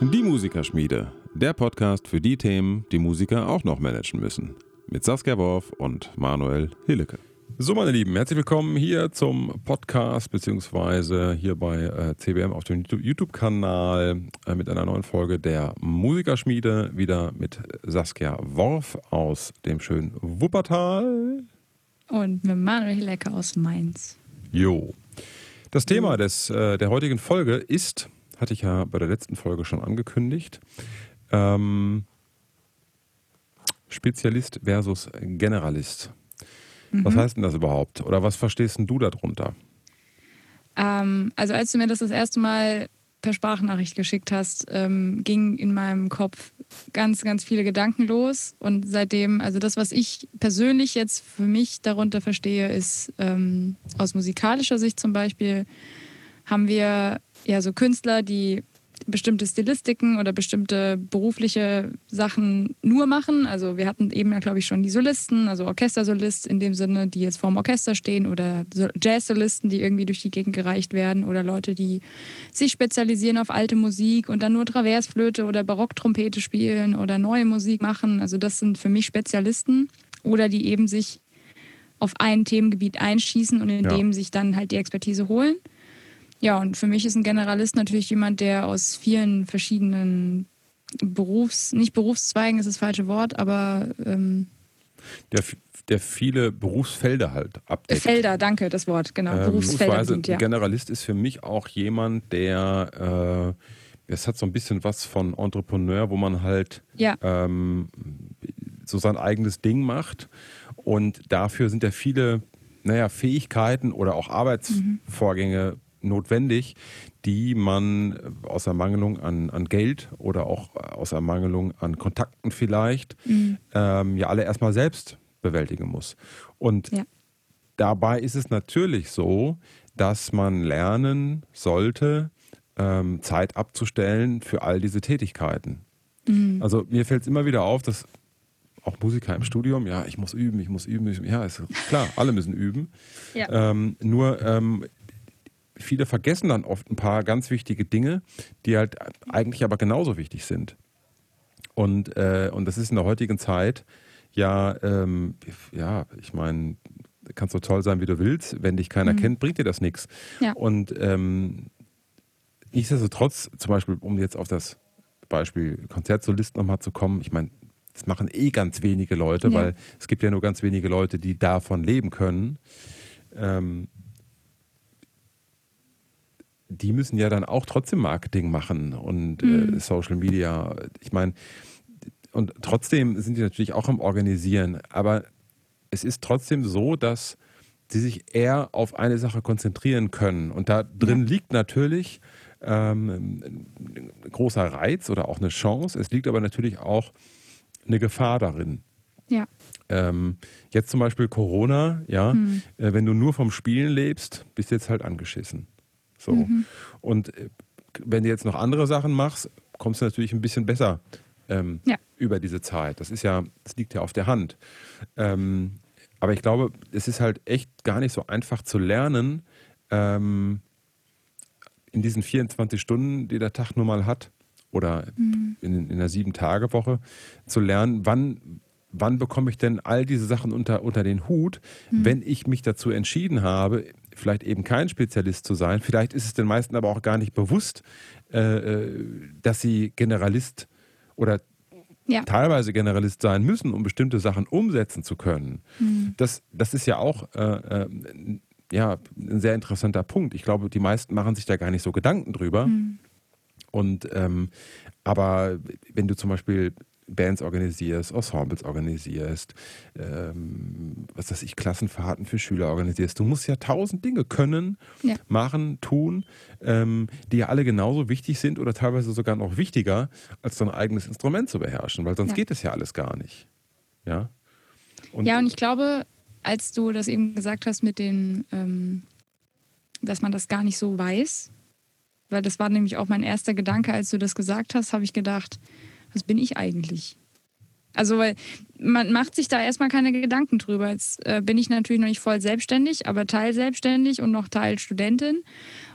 Die Musikerschmiede, der Podcast für die Themen, die Musiker auch noch managen müssen. Mit Saskia Worf und Manuel Hillecke. So, meine Lieben, herzlich willkommen hier zum Podcast, beziehungsweise hier bei äh, CBM auf dem YouTube-Kanal äh, mit einer neuen Folge der Musikerschmiede. Wieder mit Saskia Worf aus dem schönen Wuppertal. Und mit Manuel Hillecke aus Mainz. Jo. Das Thema des, äh, der heutigen Folge ist, hatte ich ja bei der letzten Folge schon angekündigt, ähm, Spezialist versus Generalist. Was heißt denn das überhaupt? Oder was verstehst denn du darunter? Ähm, also als du mir das das erste Mal per Sprachnachricht geschickt hast, ähm, ging in meinem Kopf ganz, ganz viele Gedanken los. Und seitdem, also das, was ich persönlich jetzt für mich darunter verstehe, ist ähm, aus musikalischer Sicht zum Beispiel, haben wir ja so Künstler, die bestimmte Stilistiken oder bestimmte berufliche Sachen nur machen. Also wir hatten eben ja, glaube ich, schon die Solisten, also Orchestersolist in dem Sinne, die jetzt vorm Orchester stehen oder Jazzsolisten, die irgendwie durch die Gegend gereicht werden oder Leute, die sich spezialisieren auf alte Musik und dann nur Traversflöte oder Barocktrompete spielen oder neue Musik machen. Also das sind für mich Spezialisten oder die eben sich auf ein Themengebiet einschießen und in Ja. dem sich dann halt die Expertise holen. Ja, und für mich ist ein Generalist natürlich jemand, der aus vielen verschiedenen Berufs-, nicht Berufszweigen ist das falsche Wort, aber ähm, Der, der viele Berufsfelder halt abdeckt. Felder, danke, das Wort, genau, Ähm, Berufsfelder beziehungsweise sind, ja. Ein Generalist ist für mich auch jemand, der, äh, es hat so ein bisschen was von Entrepreneur, wo man halt Ja, ähm, so sein eigenes Ding macht. Und dafür sind ja viele, naja, Fähigkeiten oder auch Arbeitsvorgänge notwendig, die man aus Ermangelung an, an Geld oder auch aus Ermangelung an Kontakten vielleicht Mhm. ähm, ja alle erstmal selbst bewältigen muss. Und Ja. dabei ist es natürlich so, dass man lernen sollte, ähm, Zeit abzustellen für all diese Tätigkeiten. Mhm. Also mir fällt es immer wieder auf, dass auch Musiker im Studium, ja, ich muss üben, ich muss üben, ich, ja, ist klar, alle müssen üben. ja. Ähm, nur ähm, viele vergessen dann oft ein paar ganz wichtige Dinge, die halt eigentlich aber genauso wichtig sind. Und, äh, und das ist in der heutigen Zeit ja, ähm, ja, ich meine, kannst so toll sein, wie du willst. Wenn dich keiner Mhm. kennt, bringt dir das nichts. Ja. Und ähm, nichtsdestotrotz, zum Beispiel, um jetzt auf das Beispiel Konzertsolist nochmal zu kommen, ich meine, das machen eh ganz wenige Leute, Ja. weil es gibt ja nur ganz wenige Leute, die davon leben können. Ähm, die müssen ja dann auch trotzdem Marketing machen und Mhm. äh, Social Media. Ich meine, und trotzdem sind die natürlich auch am Organisieren, aber es ist trotzdem so, dass sie sich eher auf eine Sache konzentrieren können. Und da drin liegt natürlich ähm, ein großer Reiz oder auch eine Chance. Es liegt aber natürlich auch eine Gefahr darin. ja. Ähm, jetzt zum Beispiel Corona, ja, Mhm. äh, wenn du nur vom Spielen lebst, bist du jetzt halt angeschissen. So. Mhm. Und äh, wenn du jetzt noch andere Sachen machst, kommst du natürlich ein bisschen besser ähm, Ja. über diese Zeit. Das ist ja, das liegt ja auf der Hand. Ähm, aber ich glaube, es ist halt echt gar nicht so einfach zu lernen, ähm, in diesen 24 Stunden, die der Tag nun mal hat, oder Mhm. in, in der Sieben-Tage-Woche, zu lernen, wann, wann bekomme ich denn all diese Sachen unter, unter den Hut, Mhm. wenn ich mich dazu entschieden habe, vielleicht eben kein Spezialist zu sein. Vielleicht ist es den meisten aber auch gar nicht bewusst, äh, äh, dass sie Generalist oder Ja. teilweise Generalist sein müssen, um bestimmte Sachen umsetzen zu können. Mhm. Das, das ist ja auch äh, äh, ja, ein sehr interessanter Punkt. Ich glaube, die meisten machen sich da gar nicht so Gedanken drüber. Mhm. Und ähm, aber wenn du zum Beispiel Bands organisierst, Ensembles organisierst, ähm, was weiß ich, Klassenfahrten für Schüler organisierst, du musst ja tausend Dinge können, Ja. machen, tun, ähm, die ja alle genauso wichtig sind oder teilweise sogar noch wichtiger, als dein eigenes Instrument zu beherrschen, weil sonst Ja. geht es ja alles gar nicht. Ja. ja, und ich glaube, als du das eben gesagt hast mit den, ähm, dass man das gar nicht so weiß, weil das war nämlich auch mein erster Gedanke, als du das gesagt hast, habe ich gedacht, was bin ich eigentlich? Also, weil man macht sich da erstmal keine Gedanken drüber. Jetzt äh, bin ich natürlich noch nicht voll selbstständig, aber teilselbstständig und noch Teilstudentin.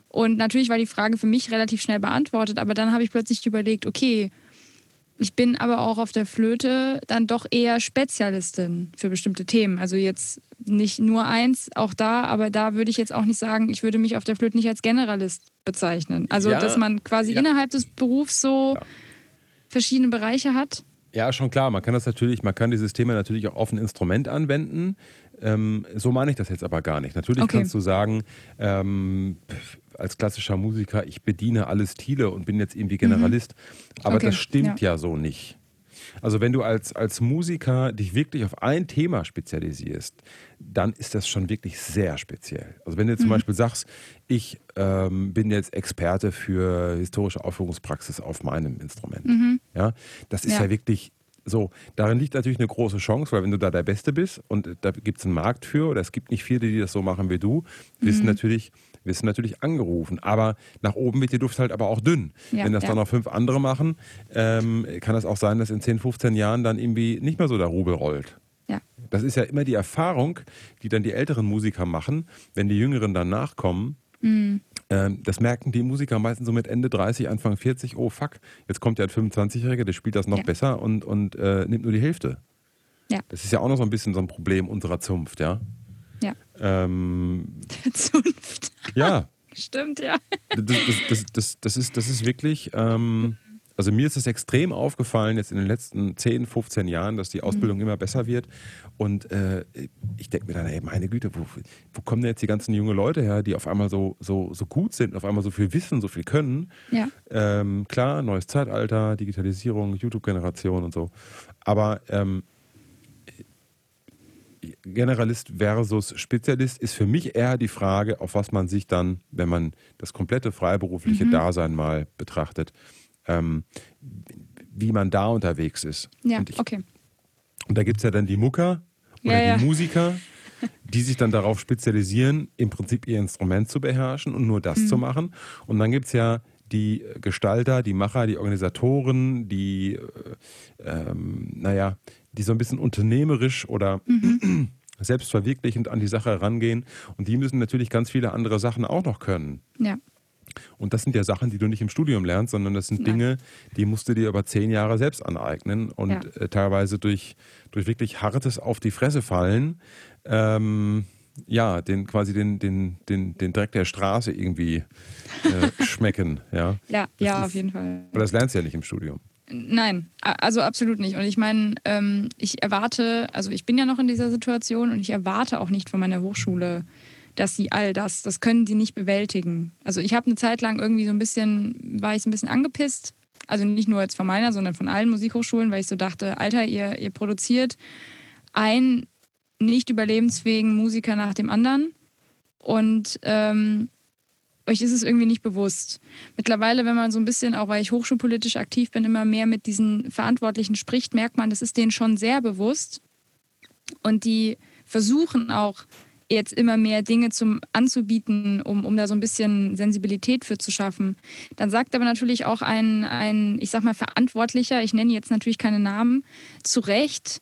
Und natürlich war die Frage für mich relativ schnell beantwortet, aber dann habe ich plötzlich überlegt, okay, ich bin aber auch auf der Flöte dann doch eher Spezialistin für bestimmte Themen. Also jetzt nicht nur eins, auch da, aber da würde ich jetzt auch nicht sagen, ich würde mich auf der Flöte nicht als Generalist bezeichnen. Also, ja, dass man quasi ja. innerhalb des Berufs so ja. Verschiedene Bereiche hat. Ja, schon klar. Man kann das natürlich, man kann dieses Thema natürlich auch auf ein Instrument anwenden. Ähm, so meine ich das jetzt aber gar nicht. Natürlich okay. kannst du sagen, ähm, als klassischer Musiker, ich bediene alle Stile und bin jetzt irgendwie mhm. Generalist. Mhm. Aber okay. das stimmt ja. ja so nicht. Also wenn du als, als Musiker dich wirklich auf ein Thema spezialisierst, dann ist das schon wirklich sehr speziell. Also wenn du zum mhm. Beispiel sagst, ich ähm, bin jetzt Experte für historische Aufführungspraxis auf meinem Instrument, mhm. ja, das ist ja. ja wirklich so, darin liegt natürlich eine große Chance, weil wenn du da der Beste bist und da gibt es einen Markt für oder es gibt nicht viele, die das so machen wie du, mhm. natürlich wirst natürlich angerufen. Aber nach oben wird die Luft halt aber auch dünn. Ja, Wenn das ja. dann noch fünf andere machen, ähm, kann es auch sein, dass in 10, 15 Jahren dann irgendwie nicht mehr so der Rubel rollt. Ja. Das ist ja immer die Erfahrung, die dann die älteren Musiker machen, wenn die Jüngeren dann nachkommen. Mhm. Ähm, das merken die Musiker meistens so mit Ende 30, Anfang 40. Oh fuck, jetzt kommt ja ein 25-Jähriger, der spielt das noch ja. besser und, und äh, nimmt nur die Hälfte. Ja. Das ist ja auch noch so ein bisschen so ein Problem unserer Zunft, ja. Ja. Ähm, der Zunft. Ja. Stimmt, ja. Das, das, das, das, ist, das ist wirklich. Ähm, also mir ist es extrem aufgefallen jetzt in den letzten 10, 15 Jahren, dass die Ausbildung mhm. immer besser wird. Und äh, ich denke mir dann, ey, meine Güte, wo, wo, kommen denn jetzt die ganzen jungen Leute her, die auf einmal so, so, so gut sind, auf einmal so viel wissen, so viel können? Ja. Ähm, klar, neues Zeitalter, Digitalisierung, YouTube-Generation und so. Aber ähm, Generalist versus Spezialist ist für mich eher die Frage, auf was man sich dann, wenn man das komplette freiberufliche mhm. Dasein mal betrachtet, ähm, wie man da unterwegs ist. Ja, und ich, okay. Und da gibt es ja dann die Mucker oder ja, die ja. Musiker, die sich dann darauf spezialisieren, im Prinzip ihr Instrument zu beherrschen und nur das mhm. zu machen. Und dann gibt es ja die Gestalter, die Macher, die Organisatoren, die, äh, ähm, naja, die so ein bisschen unternehmerisch oder mhm. selbstverwirklichend an die Sache herangehen. Und die müssen natürlich ganz viele andere Sachen auch noch können. Ja. Und das sind ja Sachen, die du nicht im Studium lernst, sondern das sind Nein. Dinge, die musst du dir über zehn Jahre selbst aneignen und ja. äh, teilweise durch, durch wirklich hartes auf die Fresse fallen. Ähm, ja, den quasi den, den, den, den Dreck der Straße irgendwie äh, schmecken. Ja, ja, ja ist, auf jeden Fall. Aber das lernst du ja nicht im Studium. Nein, also absolut nicht. Und ich meine, ähm, ich erwarte, also ich bin ja noch in dieser Situation und ich erwarte auch nicht von meiner Hochschule, dass sie all das, das können die nicht bewältigen. Also ich habe eine Zeit lang irgendwie so ein bisschen, war ich so ein bisschen angepisst. Also nicht nur jetzt von meiner, sondern von allen Musikhochschulen, weil ich so dachte, Alter, ihr, ihr produziert einen nicht überlebensfähigen Musiker nach dem anderen. Und ähm, euch ist es irgendwie nicht bewusst. Mittlerweile, wenn man so ein bisschen, auch weil ich hochschulpolitisch aktiv bin, immer mehr mit diesen Verantwortlichen spricht, merkt man, das ist denen schon sehr bewusst. Und die versuchen auch jetzt immer mehr Dinge zum anzubieten, um, um da so ein bisschen Sensibilität für zu schaffen. Dann sagt aber natürlich auch ein, ein ich sag mal, Verantwortlicher, ich nenne jetzt natürlich keine Namen, zu Recht,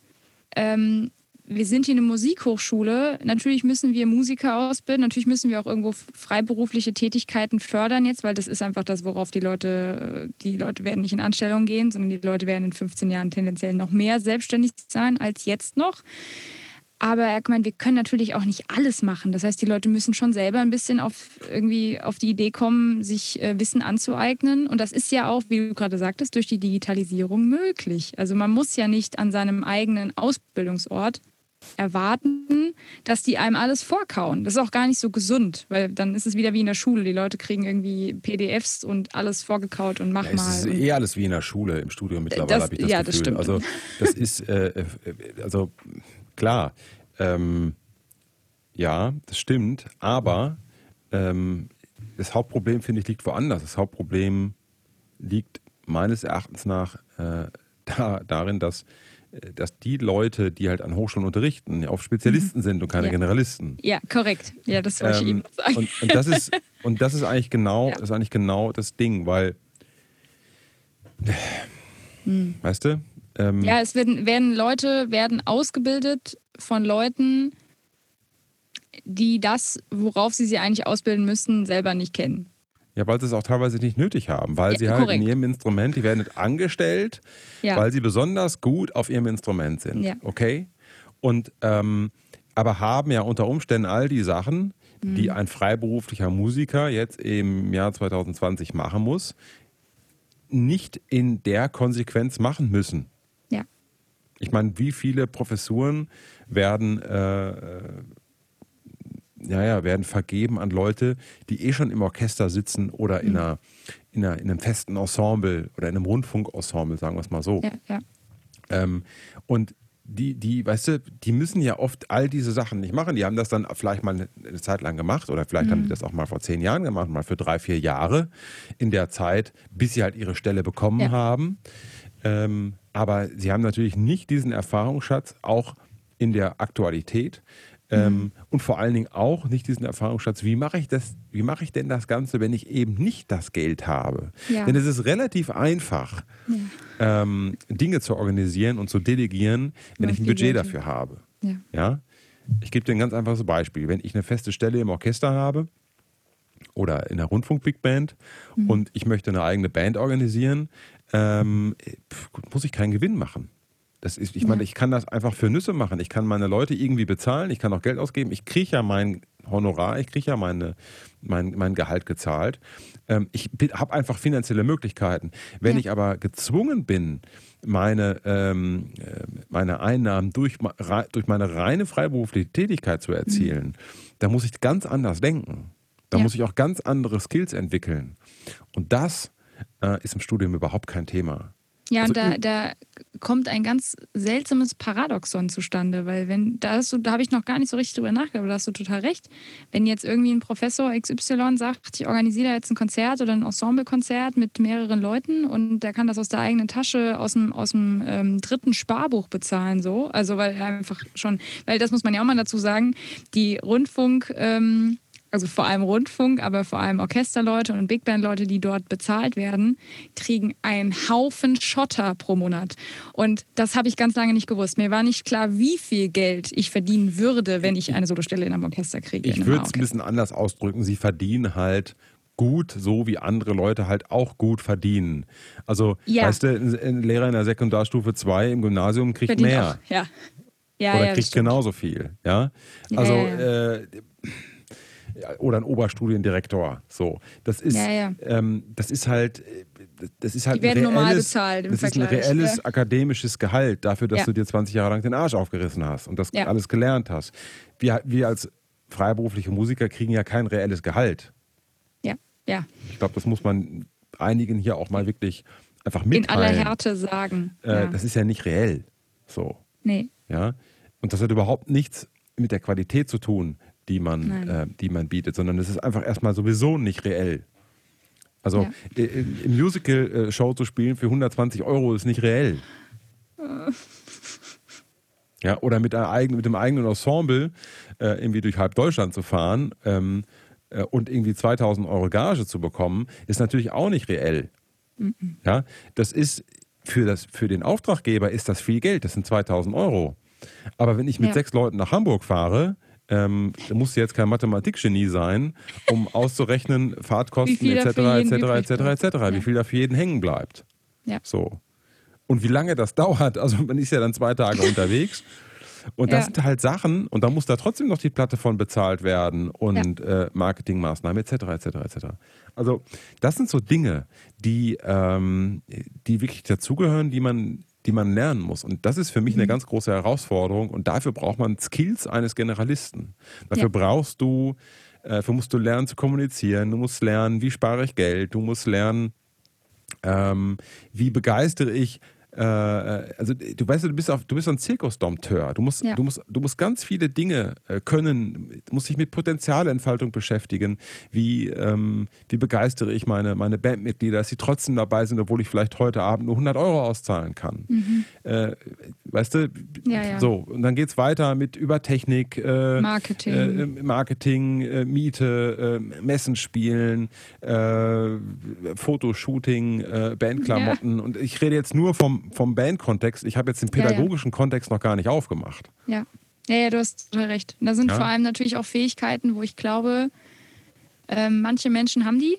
ähm, wir sind hier eine Musikhochschule. Natürlich müssen wir Musiker ausbilden. Natürlich müssen wir auch irgendwo freiberufliche Tätigkeiten fördern jetzt, weil das ist einfach das, worauf die Leute, die Leute werden nicht in Anstellung gehen, sondern die Leute werden in 15 Jahren tendenziell noch mehr selbstständig sein als jetzt noch. Aber er meint, wir können natürlich auch nicht alles machen. Das heißt, die Leute müssen schon selber ein bisschen auf irgendwie auf die Idee kommen, sich äh, Wissen anzueignen. Und das ist ja auch, wie du gerade sagtest, durch die Digitalisierung möglich. Also man muss ja nicht an seinem eigenen Ausbildungsort erwarten, dass die einem alles vorkauen. Das ist auch gar nicht so gesund, weil dann ist es wieder wie in der Schule. Die Leute kriegen irgendwie PDFs und alles vorgekaut und mach ja, mal. Es ist eh alles wie in der Schule, im Studium mittlerweile, habe ich das ja, Gefühl. Das stimmt. Also das ist, äh, äh, also klar, ähm, ja, das stimmt, aber ähm, das Hauptproblem, finde ich, liegt woanders. Das Hauptproblem liegt meines Erachtens nach äh, da, darin, dass dass die Leute, die halt an Hochschulen unterrichten, auf Spezialisten mhm. sind und keine ja. Generalisten. Ja, korrekt. Ja, das wollte ähm, ich eben sagen. Und, und, das ist, und das ist eigentlich genau, ja. das ist eigentlich genau das Ding, weil, mhm. weißt du, Ähm, Ja, es werden, werden Leute werden ausgebildet von Leuten, die das, worauf sie sie eigentlich ausbilden müssten, selber nicht kennen. Ja, weil sie es auch teilweise nicht nötig haben, weil Ja, sie halt korrekt. in ihrem Instrument, die werden nicht angestellt, Ja. weil sie besonders gut auf ihrem Instrument sind. Ja. Okay? Und ähm, aber haben ja unter Umständen all die Sachen, die Mhm. ein freiberuflicher Musiker jetzt im Jahr 2020 machen muss, nicht in der Konsequenz machen müssen. Ja. Ich meine, wie viele Professuren werden, äh, ja, ja, werden vergeben an Leute, die eh schon im Orchester sitzen oder Mhm. in, einer, in, einer, in einem festen Ensemble oder in einem Rundfunkensemble, sagen wir es mal so. Ja, ja. Ähm, und die, die, weißt du, die müssen ja oft all diese Sachen nicht machen. Die haben das dann vielleicht mal eine, Zeit lang gemacht oder vielleicht Mhm. haben die das auch mal vor zehn Jahren gemacht, mal für drei, vier Jahre in der Zeit, bis sie halt ihre Stelle bekommen Ja. haben. Ähm, aber sie haben natürlich nicht diesen Erfahrungsschatz auch in der Aktualität. Ähm, Mhm. Und vor allen Dingen auch nicht diesen Erfahrungsschatz, wie mache ich das, wie mache ich denn das Ganze, wenn ich eben nicht das Geld habe? Ja. Denn es ist relativ einfach, ähm, Dinge zu organisieren und zu delegieren, wenn ich ein Budget dafür habe. Ja. Ja? Ich gebe dir ein ganz einfaches Beispiel. Wenn ich eine feste Stelle im Orchester habe oder in der Rundfunk-Big Band Mhm. und ich möchte eine eigene Band organisieren, ähm, muss ich keinen Gewinn machen. Das ist, ich meine, ich kann das einfach für Nüsse machen. Ich kann meine Leute irgendwie bezahlen, ich kann auch Geld ausgeben. Ich kriege ja mein Honorar, ich kriege ja meine, mein, mein Gehalt gezahlt. Ähm, ich habe einfach finanzielle Möglichkeiten. Wenn Ja. ich aber gezwungen bin, meine, ähm, äh, meine Einnahmen durch, durch meine reine freiberufliche Tätigkeit zu erzielen, dann muss ich ganz anders denken. Da Ja. muss ich auch ganz andere Skills entwickeln. Und das äh, ist im Studium überhaupt kein Thema. Ja, Also und da, da kommt ein ganz seltsames Paradoxon zustande, weil wenn, da, hast du, da habe ich noch gar nicht so richtig drüber nachgedacht, aber da hast du total recht. Wenn jetzt irgendwie ein Professor XY sagt, ich organisiere da jetzt ein Konzert oder ein Ensemblekonzert mit mehreren Leuten und der kann das aus der eigenen Tasche, aus dem, aus dem ähm, dritten Sparbuch bezahlen, so. Also weil er einfach schon, weil das muss man ja auch mal dazu sagen, die Rundfunk, ähm, also vor allem Rundfunk, aber vor allem Orchesterleute und Big Band Leute, die dort bezahlt werden, kriegen einen Haufen Schotter pro Monat. Und das habe ich ganz lange nicht gewusst. Mir war nicht klar, wie viel Geld ich verdienen würde, wenn ich eine Solostelle in einem Orchester kriege. Ich würde es ein bisschen anders ausdrücken. Sie verdienen halt gut, so wie andere Leute halt auch gut verdienen. Also, Ja. weißt du, ein, Lehrer in der Sekundarstufe 2 im Gymnasium kriegt Verdient mehr. Auch. Ja. Ja, oder kriegt genauso viel. Ja? Also, Äh, oder ein Oberstudiendirektor. So. Das ist, Ja, ja. Ähm, das ist halt, das ist halt Die werden ein normal reelles, bezahlt im Das ist ein Vergleich, reelles ja. akademisches Gehalt dafür, dass du dir 20 Jahre lang den Arsch aufgerissen hast und das alles gelernt hast. Wir, wir als freiberufliche Musiker kriegen ja kein reelles Gehalt. Ja, ja. Ich glaube, das muss man einigen hier auch mal wirklich einfach In mitteilen. aller Härte sagen. Äh. Das ist ja nicht reell. So. nee. Ja? Und das hat überhaupt nichts mit der Qualität zu tun, die man, äh, die man bietet, sondern es ist einfach erstmal sowieso nicht reell. Also Ja. i- im im Musical äh, Show zu spielen für 120 Euro ist nicht reell. Ja, oder mit, eigenen, mit dem eigenen Ensemble äh, irgendwie durch halb Deutschland zu fahren ähm, äh, und irgendwie 2000 Euro Gage zu bekommen, ist natürlich auch nicht reell. Ja, das ist für, das, für den Auftraggeber ist das viel Geld, das sind 2000 Euro. Aber wenn ich mit Ja. sechs Leuten nach Hamburg fahre, ähm, du jetzt kein Mathematikgenie sein, um auszurechnen, Fahrtkosten etc. etc. etc. etc. Wie Ja. viel da für jeden hängen bleibt. Ja. So. Und wie lange das dauert, also man ist ja dann zwei Tage unterwegs. Und das Ja. sind halt Sachen, und da muss da trotzdem noch die Platte von bezahlt werden und äh, Marketingmaßnahmen etc. etc. etc. Also das sind so Dinge, die, ähm, die wirklich dazugehören, die man, die man lernen muss. Und das ist für mich Mhm. eine ganz große Herausforderung. Und dafür braucht man Skills eines Generalisten. Dafür Ja. brauchst du, äh, dafür musst du lernen zu kommunizieren. Du musst lernen, wie spare ich Geld. Du musst lernen, ähm, wie begeistere ich äh, also du weißt, du bist auf, du bist ein Zirkusdompteur. Du musst, Ja. du musst, du musst ganz viele Dinge äh, können. Du musst dich mit Potenzialentfaltung beschäftigen. Wie, ähm, wie begeistere ich meine, meine Bandmitglieder, dass sie trotzdem dabei sind, obwohl ich vielleicht heute Abend nur 100 Euro auszahlen kann. Äh, weißt du? Mhm. Ja, ja. So und dann geht es weiter mit über Technik. Äh, Marketing. äh, Marketing, äh, Miete, äh, Messen spielen, äh, Fotoshooting, äh, Bandklamotten. Und ich rede jetzt nur vom, vom, vom Bandkontext. Ich habe jetzt den pädagogischen ja, ja. Kontext noch gar nicht aufgemacht. Ja. Ja, ja, du hast total recht. Und da sind ja. vor allem natürlich auch Fähigkeiten, wo ich glaube, äh, manche Menschen haben die.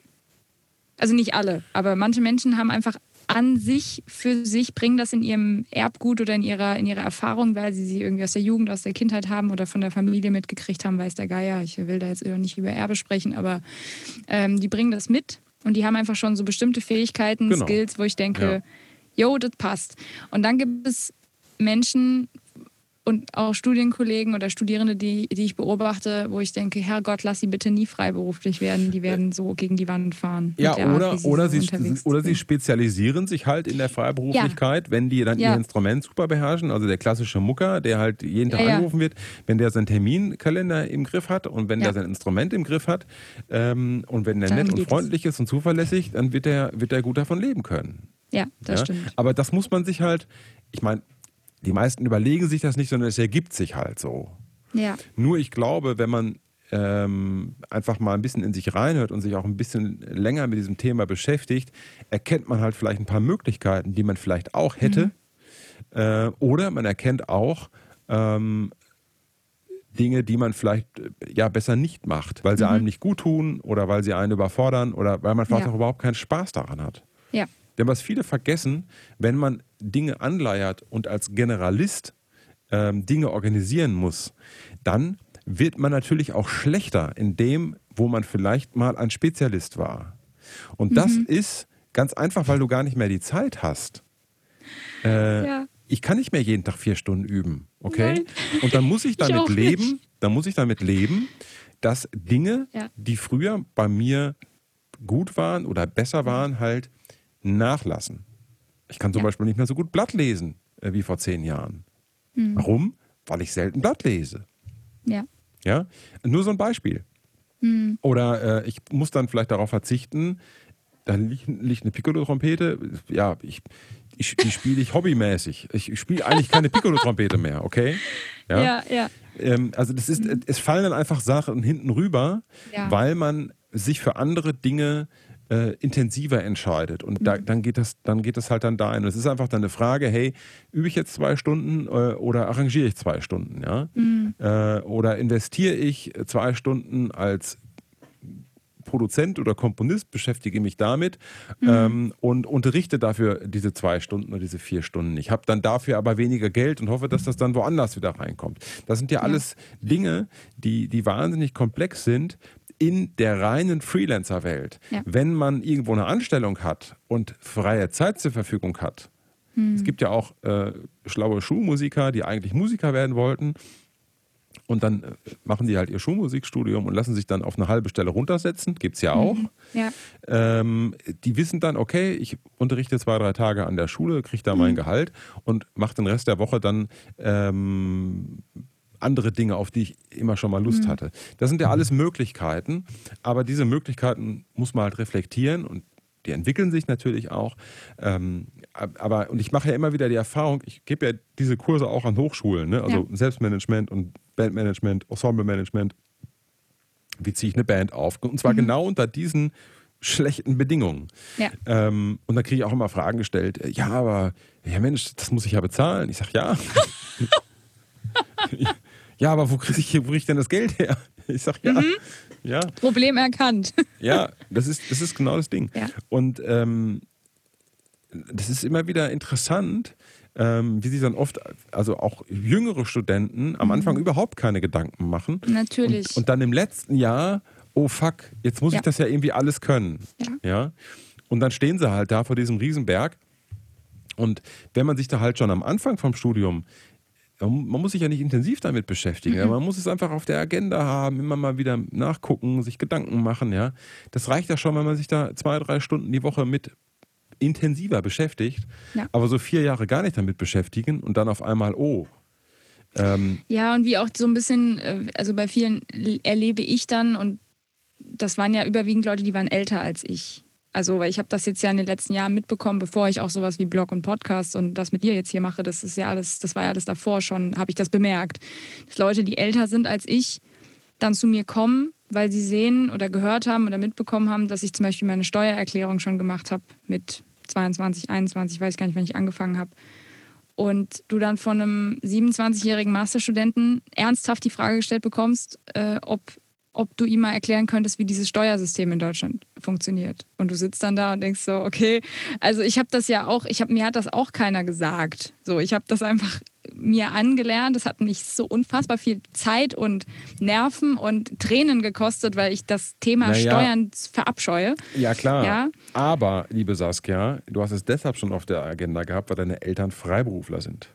Also nicht alle, aber manche Menschen haben einfach an sich für sich, bringen das in ihrem Erbgut oder in ihrer, in ihrer Erfahrung, weil sie sie irgendwie aus der Jugend, aus der Kindheit haben oder von der Familie mitgekriegt haben, weiß der Geier. Ich will da jetzt nicht über Erbe sprechen, aber ähm, die bringen das mit und die haben einfach schon so bestimmte Fähigkeiten, genau. Skills, wo ich denke, jo, das passt. Und dann gibt es Menschen, und auch Studienkollegen oder Studierende, die, die ich beobachte, wo ich denke, Herrgott, lass sie bitte nie freiberuflich werden. Die werden so gegen die Wand fahren. Ja, oder, Art, sie, oder, sie, oder sie spezialisieren sich halt in der Freiberuflichkeit, ja. wenn die dann ja. ihr Instrument super beherrschen. Also der klassische Mucker, der halt jeden Tag ja, angerufen wird, wenn der seinen Terminkalender im Griff hat und wenn der sein Instrument im Griff hat ähm, und wenn der dann nett und freundlich ist und zuverlässig, dann wird er wird der gut davon leben können. Ja, das stimmt. Aber das muss man sich halt, ich meine, die meisten überlegen sich das nicht, sondern es ergibt sich halt so. Ja. Nur ich glaube, wenn man ähm, einfach mal ein bisschen in sich reinhört und sich auch ein bisschen länger mit diesem Thema beschäftigt, erkennt man halt vielleicht ein paar Möglichkeiten, die man vielleicht auch hätte. Mhm. Äh, oder man erkennt auch ähm, Dinge, die man vielleicht ja besser nicht macht, weil sie mhm. einem nicht gut tun oder weil sie einen überfordern oder weil man vielleicht ja. auch überhaupt keinen Spaß daran hat. Ja. Denn was viele vergessen, wenn man Dinge anleiert und als Generalist ähm, Dinge organisieren muss, dann wird man natürlich auch schlechter in dem, wo man vielleicht mal ein Spezialist war. Und mhm. das ist ganz einfach, weil du gar nicht mehr die Zeit hast. Äh, ja. Ich kann nicht mehr jeden Tag vier Stunden üben, okay? Nein. Und dann muss ich damit ich leben, dann muss ich damit leben, dass Dinge, ja. die früher bei mir gut waren oder besser waren, halt nachlassen. Ich kann zum ja. Beispiel nicht mehr so gut Blatt lesen äh, wie vor zehn Jahren. Mhm. Warum? Weil ich selten Blatt lese. Ja. Ja, nur so ein Beispiel. Mhm. Oder äh, ich muss dann vielleicht darauf verzichten, da liegt, liegt eine Piccolo-Trompete. Ja, ich, ich, die spiele ich hobbymäßig. Ich, ich spiele eigentlich keine Piccolo-Trompete mehr, okay? Ja, ja. ja. Ähm, also das ist, mhm. es fallen dann einfach Sachen hinten rüber, ja. weil man sich für andere Dinge äh, intensiver entscheidet. Und da, mhm. dann, geht das, dann geht das halt dann dahin. Und es ist einfach dann eine Frage, hey, übe ich jetzt zwei Stunden äh, oder arrangiere ich zwei Stunden? Ja? Mhm. Äh, oder investiere ich zwei Stunden als Produzent oder Komponist, beschäftige mich damit mhm. ähm, und unterrichte dafür diese zwei Stunden oder diese vier Stunden. Ich habe dann dafür aber weniger Geld und hoffe, dass das dann woanders wieder reinkommt. Das sind ja, ja. alles Dinge, die, die wahnsinnig komplex sind, in der reinen Freelancer-Welt, ja. wenn man irgendwo eine Anstellung hat und freie Zeit zur Verfügung hat, hm. es gibt ja auch äh, schlaue Schulmusiker, die eigentlich Musiker werden wollten. Und dann äh, machen die halt ihr Schulmusikstudium und lassen sich dann auf eine halbe Stelle runtersetzen. Gibt es ja auch. Mhm. Ja. Ähm, die wissen dann, okay, ich unterrichte zwei, drei Tage an der Schule, kriege da mhm. mein Gehalt und mache den Rest der Woche dann ähm, andere Dinge, auf die ich immer schon mal Lust mhm. hatte. Das sind ja alles Möglichkeiten, aber diese Möglichkeiten muss man halt reflektieren und die entwickeln sich natürlich auch. Ähm, aber, und ich mache ja immer wieder die Erfahrung, ich gebe ja diese Kurse auch an Hochschulen, ne? also ja. Selbstmanagement und Bandmanagement, Ensemblemanagement. Wie ziehe ich eine Band auf? Und zwar mhm. genau unter diesen schlechten Bedingungen. Ja. Ähm, und da kriege ich auch immer Fragen gestellt. Ja, aber, ja Mensch, das muss ich ja bezahlen. Ich sage, ja. ja, aber wo kriege ich, krieg ich denn das Geld her? Ich sage, ja, mhm. ja. Problem erkannt. Ja, das ist, das ist genau das Ding. Ja. Und ähm, das ist immer wieder interessant, ähm, wie sich dann oft, also auch jüngere Studenten am Anfang mhm. überhaupt keine Gedanken machen. Natürlich. Und, und, dann im letzten Jahr, oh fuck, jetzt muss ja. ich das ja irgendwie alles können. Ja. ja. Und dann stehen sie halt da vor diesem Riesenberg. Und wenn man sich da halt schon am Anfang vom Studium man muss sich ja nicht intensiv damit beschäftigen. Mhm. man muss es einfach auf der Agenda haben, immer mal wieder nachgucken, sich Gedanken machen. Ja, das reicht ja schon, wenn man sich da zwei, drei Stunden die Woche mit intensiver beschäftigt. Ja. Aber so vier Jahre gar nicht damit beschäftigen und dann auf einmal, oh. Ähm, ja, und wie auch so ein bisschen, äh, also bei vielen erlebe ich dann, und das waren ja überwiegend Leute, die waren älter als ich. Also, weil ich habe das jetzt ja in den letzten Jahren mitbekommen, bevor ich auch sowas wie Blog und Podcast und das mit dir jetzt hier mache, das ist ja alles, das war ja alles davor schon, habe ich das bemerkt. Dass Leute, die älter sind als ich, dann zu mir kommen, weil sie sehen oder gehört haben oder mitbekommen haben, dass ich zum Beispiel meine Steuererklärung schon gemacht habe mit 22, 21, weiß gar nicht, wann ich angefangen habe. Und du dann von einem 27-jährigen Masterstudenten ernsthaft die Frage gestellt bekommst, äh, ob ob du ihm mal erklären könntest, wie dieses Steuersystem in Deutschland funktioniert. Und du sitzt dann da und denkst so, okay, also ich habe das ja auch, ich habe mir hat das auch keiner gesagt. So, ich habe das einfach mir angelernt. Das hat mich so unfassbar viel Zeit und Nerven und Tränen gekostet, weil ich das Thema naja, Steuern verabscheue. Ja, klar. Ja? Aber, liebe Saskia, du hast es deshalb schon auf der Agenda gehabt, weil deine Eltern Freiberufler sind.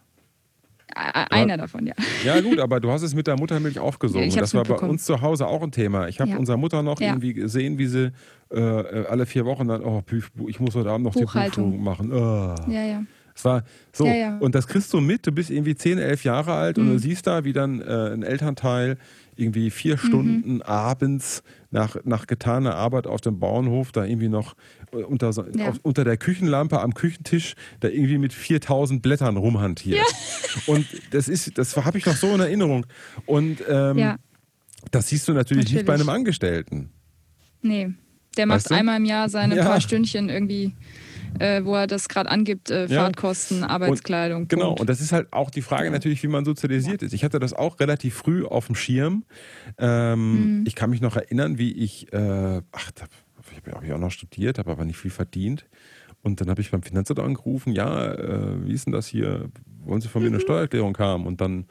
Einer davon, ja. Ja, gut, aber du hast es mit der Muttermilch aufgesogen. Ja, das war bei uns zu Hause auch ein Thema. Ich habe ja. unserer Mutter noch irgendwie gesehen, wie sie äh, alle vier Wochen dann, oh, ich muss heute Abend noch die Buchhaltung machen. Oh. Ja, ja. Es war so. Ja, ja. Und das kriegst du mit, du bist irgendwie 10, 11 Jahre alt mhm. und du siehst da, wie dann äh, ein Elternteil irgendwie vier mhm. Stunden mhm. abends nach, nach getaner Arbeit auf dem Bauernhof da irgendwie noch unter, ja. auf, unter der Küchenlampe am Küchentisch da irgendwie mit 4000 Blättern rumhantiert. Ja. Und das ist, das habe ich noch so in Erinnerung. Und ähm, ja. das siehst du natürlich, natürlich, nicht bei einem Angestellten. Nee, der macht weißt du? einmal im Jahr seine paar Stündchen irgendwie äh, wo er das gerade angibt, äh, Fahrtkosten, Arbeitskleidung. Und, genau, und das ist halt auch die Frage natürlich, wie man sozialisiert ist. Ich hatte das auch relativ früh auf dem Schirm. Ähm, mhm. Ich kann mich noch erinnern, wie ich, äh, ach, ich habe ja auch noch studiert, habe aber nicht viel verdient. Und dann habe ich beim Finanzamt angerufen, ja, äh, wie ist denn das hier? Wollen Sie von mir eine mhm. Steuererklärung haben? Und dann,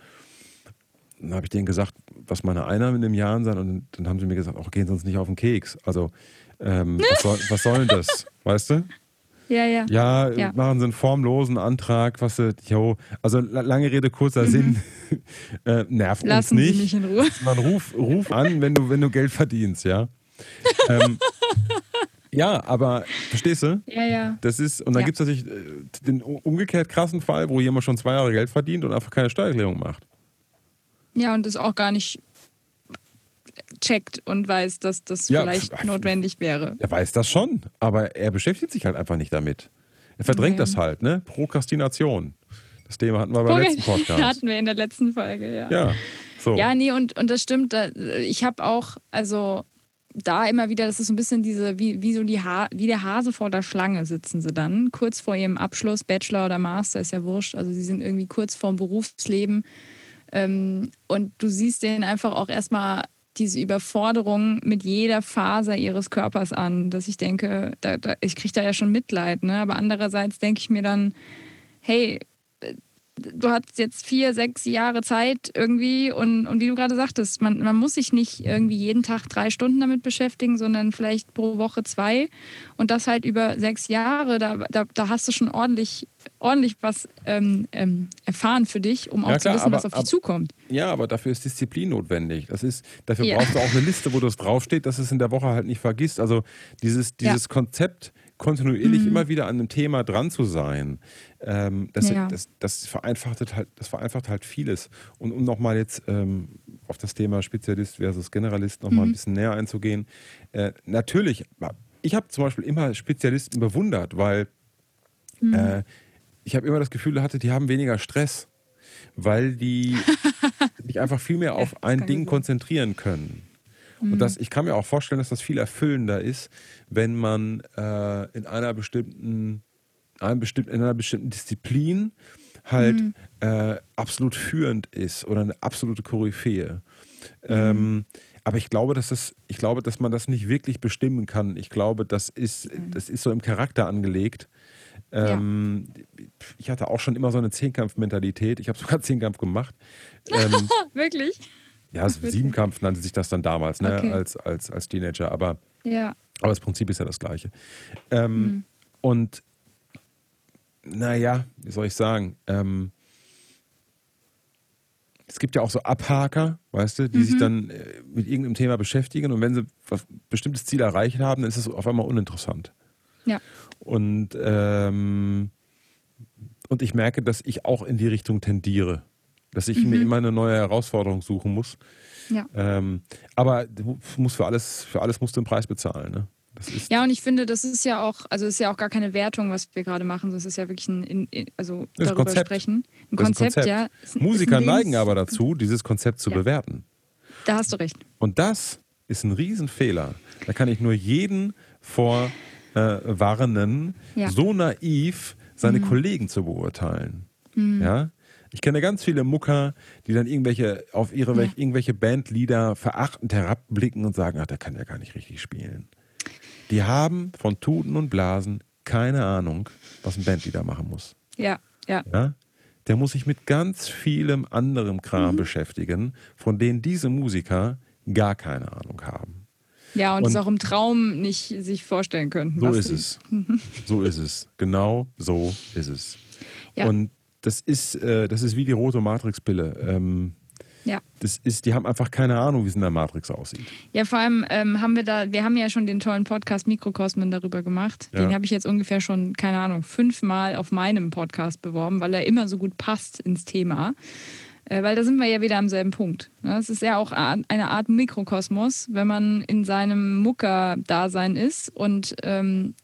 dann habe ich denen gesagt, was meine Einnahmen in dem Jahr sind. Und dann haben sie mir gesagt, auch gehen Sie uns nicht auf den Keks. Also, ähm, was, soll, was soll denn das? Weißt du? Ja, ja. Ja, ja. machen Sie einen formlosen Antrag, was Sie, jo, also lange Rede, kurzer mhm. Sinn, äh, nervt Lassen uns nicht. Sie mich in Ruhe. Man ruf, ruf an, wenn du, wenn du Geld verdienst, ja. ähm, ja, aber verstehst du? Ja, ja. Das ist, und dann ja. gibt es natürlich äh, den umgekehrt krassen Fall, wo jemand schon zwei Jahre Geld verdient und einfach keine Steuererklärung macht. Ja, und das auch gar nicht checkt und weiß, dass das ja, vielleicht pf, notwendig wäre. Er weiß das schon, aber er beschäftigt sich halt einfach nicht damit. Er verdrängt okay. das halt, ne? Prokrastination. Das Thema hatten wir beim letzten Podcast. hatten wir in der letzten Folge, ja. Ja, so. ja nee, und, und das stimmt. Ich habe auch, also da immer wieder, das ist so ein bisschen diese, wie, wie so die ha wie der Hase vor der Schlange sitzen sie dann, kurz vor ihrem Abschluss, Bachelor oder Master, ist ja wurscht. Also sie sind irgendwie kurz vorm Berufsleben. Ähm, und du siehst denen einfach auch erstmal diese Überforderung mit jeder Faser ihres Körpers an, dass ich denke, da, da, ich kriege da ja schon Mitleid. Ne? Aber andererseits denke ich mir dann, hey, du hast jetzt vier, sechs Jahre Zeit irgendwie und, und wie du gerade sagtest, man, man muss sich nicht irgendwie jeden Tag drei Stunden damit beschäftigen, sondern vielleicht pro Woche zwei und das halt über sechs Jahre, da, da, da hast du schon ordentlich, ordentlich was ähm, ähm, erfahren für dich, um auch ja, klar, zu wissen, aber, was auf dich zukommt. Ja, aber dafür ist Disziplin notwendig. Das ist, dafür ja. brauchst du auch eine Liste, wo das draufsteht, dass es in der Woche halt nicht vergisst. Also dieses, dieses ja. Konzept, kontinuierlich mhm. immer wieder an einem Thema dran zu sein, ähm, das, ja. das, das, vereinfacht halt, das vereinfacht halt vieles. Und um nochmal jetzt ähm, auf das Thema Spezialist versus Generalist nochmal mhm. ein bisschen näher einzugehen. Äh, natürlich, ich habe zum Beispiel immer Spezialisten bewundert, weil mhm. äh, ich habe immer das Gefühl hatte, die haben weniger Stress, weil die sich einfach viel mehr auf ja, ein Ding konzentrieren können. Und das, mhm. ich kann mir auch vorstellen, dass das viel erfüllender ist, wenn man äh, in einer bestimmten, einem bestimmten, in einer bestimmten Disziplin halt mhm. äh, absolut führend ist oder eine absolute Koryphäe. Mhm. Ähm, aber ich glaube, dass das, ich glaube, dass man das nicht wirklich bestimmen kann. Ich glaube, das ist, mhm. das ist so im Charakter angelegt. Ähm, ja. Ich hatte auch schon immer so eine Zehnkampf-Mentalität. Ich habe sogar Zehnkampf gemacht. Ähm, Wirklich? Ja, Siebenkampf nannte sich das dann damals, ne, okay. als, als, als Teenager. Aber, ja. aber das Prinzip ist ja das gleiche. Ähm, mhm. Und naja, wie soll ich sagen? Ähm, es gibt ja auch so Abhaker, weißt du, die mhm. sich dann äh, mit irgendeinem Thema beschäftigen und wenn sie ein bestimmtes Ziel erreicht haben, dann ist es auf einmal uninteressant. Ja. Und, ähm, und ich merke, dass ich auch in die Richtung tendiere dass ich mhm. mir immer eine neue Herausforderung suchen muss. Ja. Ähm, aber muss für alles, für alles musst du einen Preis bezahlen. Ne? ja, und ich finde, das ist ja auch, also ist ja auch gar keine Wertung, was wir gerade machen, das ist ja wirklich ein, also darüber Konzept. sprechen. Ein Konzept, ein Konzept, ja. Ist, Musiker neigen aber dazu, dieses Konzept zu ja. bewerten. Da hast du recht. Und das ist ein Riesenfehler. Da kann ich nur jeden vor äh, warnen, Ja. so naiv seine Kollegen zu beurteilen. Ja. Ich kenne ganz viele Mucker, die dann irgendwelche auf ihre Ja. welch- irgendwelche Bandleader verachtend herabblicken und sagen, ach, der kann ja gar nicht richtig spielen. Die haben von Tuten und Blasen keine Ahnung, was ein Bandleader machen muss. Ja, ja. Ja? Der muss sich mit ganz vielem anderem Kram beschäftigen, von denen diese Musiker gar keine Ahnung haben. Ja, und, Und- es auch im Traum nicht sich vorstellen könnten. So ist es. So ist es. Genau so ist es. Ja. Und das ist, äh, das ist wie die rote Matrix-Pille. Ähm, Ja. das ist, die haben einfach keine Ahnung, wie es in der Matrix aussieht. Ja, vor allem ähm, haben wir da, wir haben ja schon den tollen Podcast Mikrokosmen darüber gemacht. Ja. Den habe ich jetzt ungefähr schon, keine Ahnung, fünfmal auf meinem Podcast beworben, weil er immer so gut passt ins Thema. Äh, weil da sind wir ja wieder am selben Punkt. Ne? Es ist ja auch eine Art Mikrokosmos, wenn man in seinem Mucker-Dasein ist und ähm,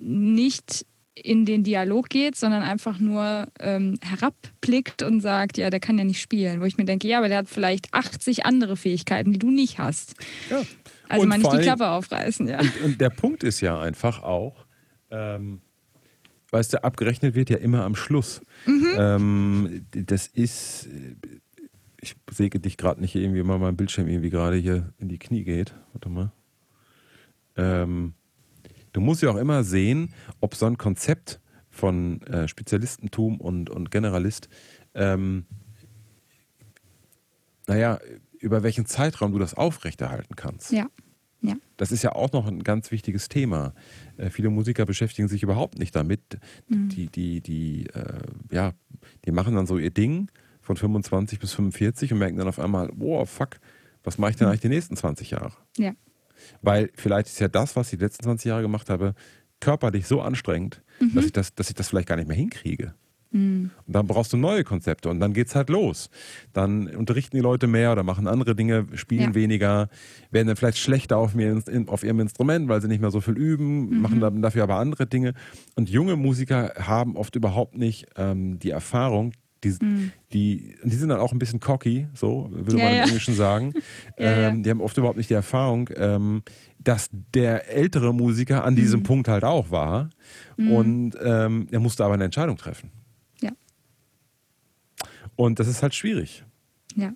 nicht in den Dialog geht, sondern einfach nur ähm, herabblickt und sagt, ja, der kann ja nicht spielen. Wo ich mir denke, ja, aber der hat vielleicht 80 andere Fähigkeiten, die du nicht hast. Ja. Also Und mal nicht die Klappe aufreißen, ja. Und, und der Punkt ist ja einfach auch, ähm, weißt du, abgerechnet wird ja immer am Schluss. Ähm, das ist, äh, ich säge dich gerade nicht irgendwie mal mein Bildschirm irgendwie gerade hier in die Knie geht. Warte mal. Ähm, du musst ja auch immer sehen, ob so ein Konzept von äh, Spezialistentum und, und Generalist, ähm, naja, über welchen Zeitraum du das aufrechterhalten kannst. Ja, ja. Das ist ja auch noch ein ganz wichtiges Thema. Äh, viele Musiker beschäftigen sich überhaupt nicht damit. Die, die, die, äh, ja, die machen dann so ihr Ding von 25 bis 45 und merken dann auf einmal, boah, fuck, was mache ich denn eigentlich die nächsten 20 Jahre? Ja. Weil vielleicht ist ja das, was ich die letzten 20 Jahre gemacht habe, körperlich so anstrengend, dass, ich das, dass ich das vielleicht gar nicht mehr hinkriege. Und dann brauchst du neue Konzepte und dann geht's halt los. Dann unterrichten die Leute mehr oder machen andere Dinge, spielen Ja. weniger, werden dann vielleicht schlechter auf, mir, auf ihrem Instrument, weil sie nicht mehr so viel üben, machen dann dafür aber andere Dinge. Und junge Musiker haben oft überhaupt nicht ähm, die Erfahrung, die, die, und die sind dann auch ein bisschen cocky, so würde Ja, man ja. im Englischen sagen. Ja, ähm, Die haben oft überhaupt nicht die Erfahrung, ähm, dass der ältere Musiker an diesem Mhm. Punkt halt auch war. Und ähm, er musste aber eine Entscheidung treffen. Ja. Und das ist halt schwierig. Ja.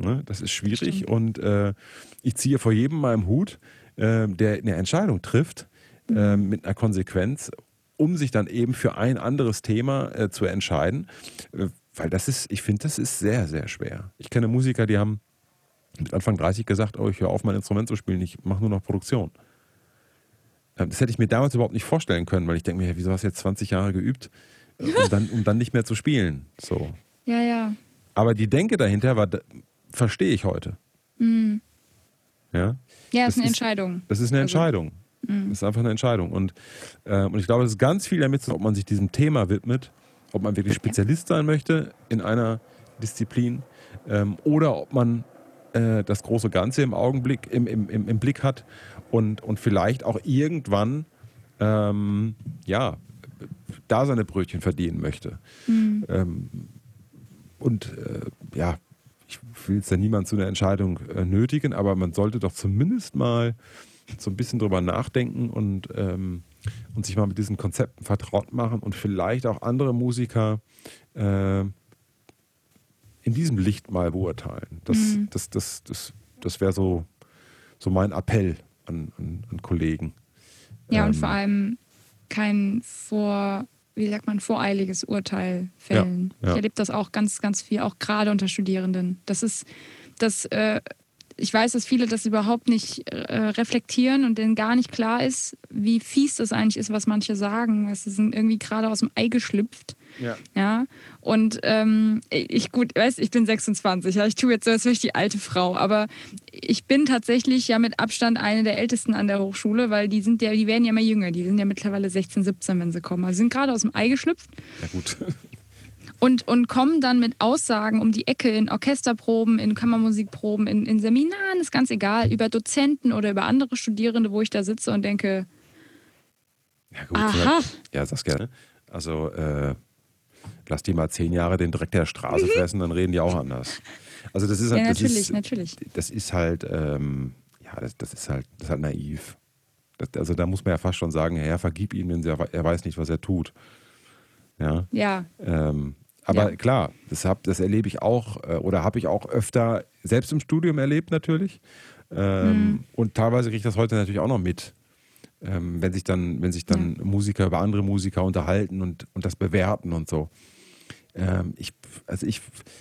Ne? Das ist schwierig Stimmt. und äh, ich ziehe vor jedem meinem Hut, äh, der eine Entscheidung trifft äh, mit einer Konsequenz, um sich dann eben für ein anderes Thema äh, zu entscheiden. Äh, weil das ist, ich finde, das ist sehr, sehr schwer. Ich kenne Musiker, die haben mit Anfang 30 gesagt, oh, ich höre auf, mein Instrument zu spielen, ich mache nur noch Produktion. Äh, Das hätte ich mir damals überhaupt nicht vorstellen können, weil ich denke mir, ja, wieso hast du jetzt 20 Jahre geübt, äh, um, dann, um dann nicht mehr zu spielen? So. Ja, ja. Aber die Denke dahinter war, verstehe ich heute. Mhm. Ja, Ja, Das ist eine ist- Entscheidung. das ist eine Also, Entscheidung. Das ist einfach eine Entscheidung. Und, äh, und ich glaube, es ist ganz viel damit, zu tun, ob man sich diesem Thema widmet, ob man wirklich Spezialist sein möchte in einer Disziplin ähm, oder ob man äh, das große Ganze im Augenblick, im, im, im, im Blick hat und, und vielleicht auch irgendwann ähm, ja, da seine Brötchen verdienen möchte. Mhm. Ähm, und äh, ja, ich will jetzt ja niemand zu einer Entscheidung äh, nötigen, aber man sollte doch zumindest mal so ein bisschen drüber nachdenken und, ähm, und sich mal mit diesen Konzepten vertraut machen und vielleicht auch andere Musiker äh, in diesem Licht mal beurteilen. Das, Mhm. das, das, das, das wäre so, so mein Appell an, an, an Kollegen. Ja, und Ähm, vor allem kein vor, wie sagt man, voreiliges Urteil fällen. Ja, ja. Ich erlebe das auch ganz, ganz viel, auch gerade unter Studierenden. Das ist, das, äh, ich weiß, dass viele das überhaupt nicht äh, reflektieren und denen gar nicht klar ist, wie fies das eigentlich ist, was manche sagen. Es sind irgendwie gerade aus dem Ei geschlüpft. Ja. Ja, und ähm, ich, gut, weißt, ich bin 26, ja, ich tue jetzt so, als wäre ich die alte Frau, aber ich bin tatsächlich ja mit Abstand eine der ältesten an der Hochschule, weil die sind ja, die werden ja immer jünger, die sind ja mittlerweile 16, 17, wenn sie kommen. Also sie sind gerade aus dem Ei geschlüpft Ja, gut. Und, und kommen dann mit Aussagen um die Ecke in Orchesterproben, in Kammermusikproben, in, in Seminaren, ist ganz egal, über Dozenten oder über andere Studierende, wo ich da sitze und denke, Ja, gut. aha, Ja, sag's gerne. Also, äh, lass die mal zehn Jahre den Dreck der Straße fressen, dann reden die auch anders. Also, das ist halt, ja, das natürlich, ist, natürlich. das ist halt, ähm, ja, das, das ist halt, das ist halt naiv. Das, also da muss man ja fast schon sagen, Herr, vergib ihm, denn er weiß nicht, was er tut. Ja. Ja. Ähm, aber Ja. klar, das, hab, das erlebe ich auch äh, oder habe ich auch öfter selbst im Studium erlebt natürlich. Ähm, Mhm. Und teilweise kriege ich das heute natürlich auch noch mit, ähm, wenn sich dann, wenn sich dann Musiker über andere Musiker unterhalten und, und das bewerten und so. Ähm, ich, also ich,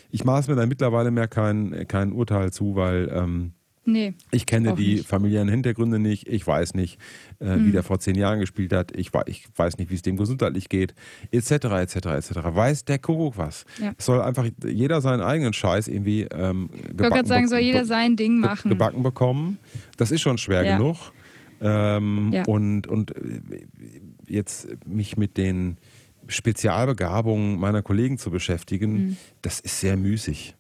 ich maß mir da mittlerweile mehr kein, kein Urteil zu, weil ähm, Nee. ich kenne die nicht. familiären Hintergründe nicht. Ich weiß nicht, äh, Mhm. wie der vor zehn Jahren gespielt hat. Ich, ich weiß nicht, wie es dem gesundheitlich geht, etc., etc., etc. Weiß der Kuckuck was? Ja. Es soll einfach jeder seinen eigenen Scheiß irgendwie ähm, Ich wollte gerade sagen, soll jeder sein Ding machen. gebacken bekommen. Das ist schon schwer Ja. genug. Ähm, Ja. Und, und äh, jetzt mich mit den Spezialbegabungen meiner Kollegen zu beschäftigen, Mhm. das ist sehr müßig.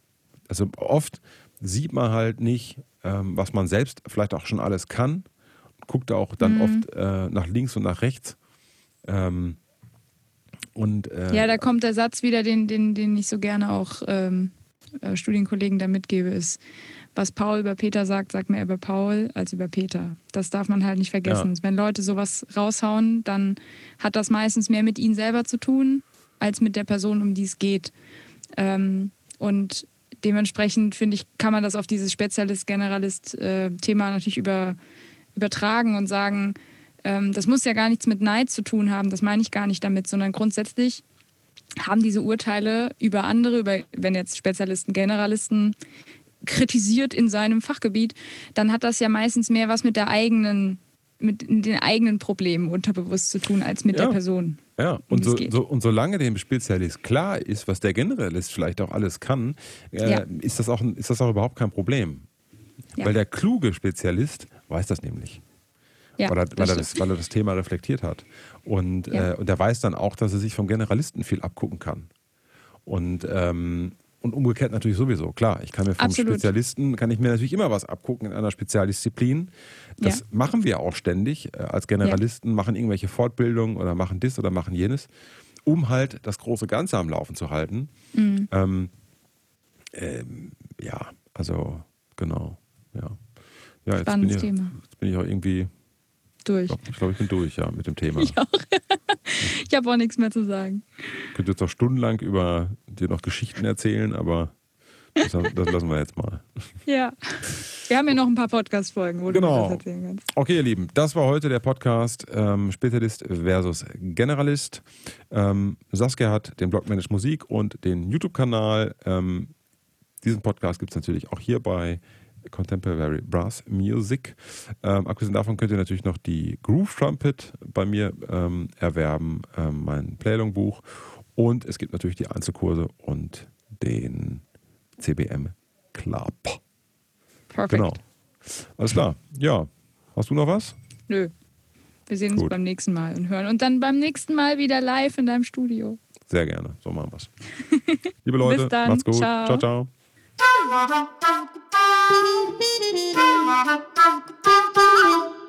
Also oft sieht man halt nicht, ähm, was man selbst vielleicht auch schon alles kann. Guckt auch dann Mhm. oft äh, nach links und nach rechts. Ähm, und äh, Ja, da kommt der Satz wieder, den, den, den ich so gerne auch ähm, äh, Studienkollegen da mitgebe, ist, was Paul über Peter sagt, sagt mehr über Paul als über Peter. Das darf man halt nicht vergessen. Wenn Leute sowas raushauen, dann hat das meistens mehr mit ihnen selber zu tun, als mit der Person, um die es geht. Ähm, und dementsprechend, finde ich, kann man das auf dieses Spezialist-Generalist-Thema natürlich über, übertragen und sagen, ähm, das muss ja gar nichts mit Neid zu tun haben, das meine ich gar nicht damit, sondern grundsätzlich haben diese Urteile über andere, über, wenn jetzt Spezialisten, Generalisten kritisiert in seinem Fachgebiet, dann hat das ja meistens mehr was mit der eigenen, mit den eigenen Problemen unterbewusst zu tun, als mit Ja. der Person. Ja, und, so, so, und solange dem Spezialist klar ist, was der Generalist vielleicht auch alles kann, äh, Ja. ist, das auch, ist das auch überhaupt kein Problem. Ja. Weil der kluge Spezialist weiß das nämlich. Ja, weil, er, weil, er das, weil er das Thema reflektiert hat. Und, äh, und er weiß dann auch, dass er sich vom Generalisten viel abgucken kann. Und, ähm, und umgekehrt natürlich sowieso. Klar, ich kann mir vom Absolut. Spezialisten, kann ich mir natürlich immer was abgucken in einer Spezialdisziplin. Das Ja. machen wir auch ständig äh, als Generalisten, machen irgendwelche Fortbildungen oder machen dies oder machen jenes, um halt das große Ganze am Laufen zu halten. Mhm. Ähm, ähm, ja, also genau. Ja, ja jetzt, bin Spannendes ich, Thema. jetzt bin ich auch irgendwie Durch. ich glaube, ich, bin durch, ja, mit dem Thema. Ich auch. ich habe auch nichts mehr zu sagen. Ich könnte jetzt noch stundenlang über dir noch Geschichten erzählen, aber das, das lassen wir jetzt mal. Ja. Wir haben ja noch ein paar Podcast-Folgen, wo Genau. du das erzählen kannst. Okay, ihr Lieben, das war heute der Podcast ähm, Spezialist versus Generalist. Ähm, Saskia hat den Blog Manage Musik und den YouTube-Kanal. Ähm, diesen Podcast gibt es natürlich auch hier bei Contemporary Brass Music. Ähm, abgesehen davon könnt ihr natürlich noch die Groove Trumpet bei mir ähm, erwerben, ähm, mein Playlong-Buch. Und es gibt natürlich die Einzelkurse und den CBM Club. Perfekt. Genau. Alles klar. Ja. Hast du noch was? Nö. Wir sehen uns Gut. beim nächsten Mal und hören. Und dann beim nächsten Mal wieder live in deinem Studio. Sehr gerne. So machen wir's. Liebe Leute, Bis dann. macht's gut. Ciao. ciao. ciao. Thank you.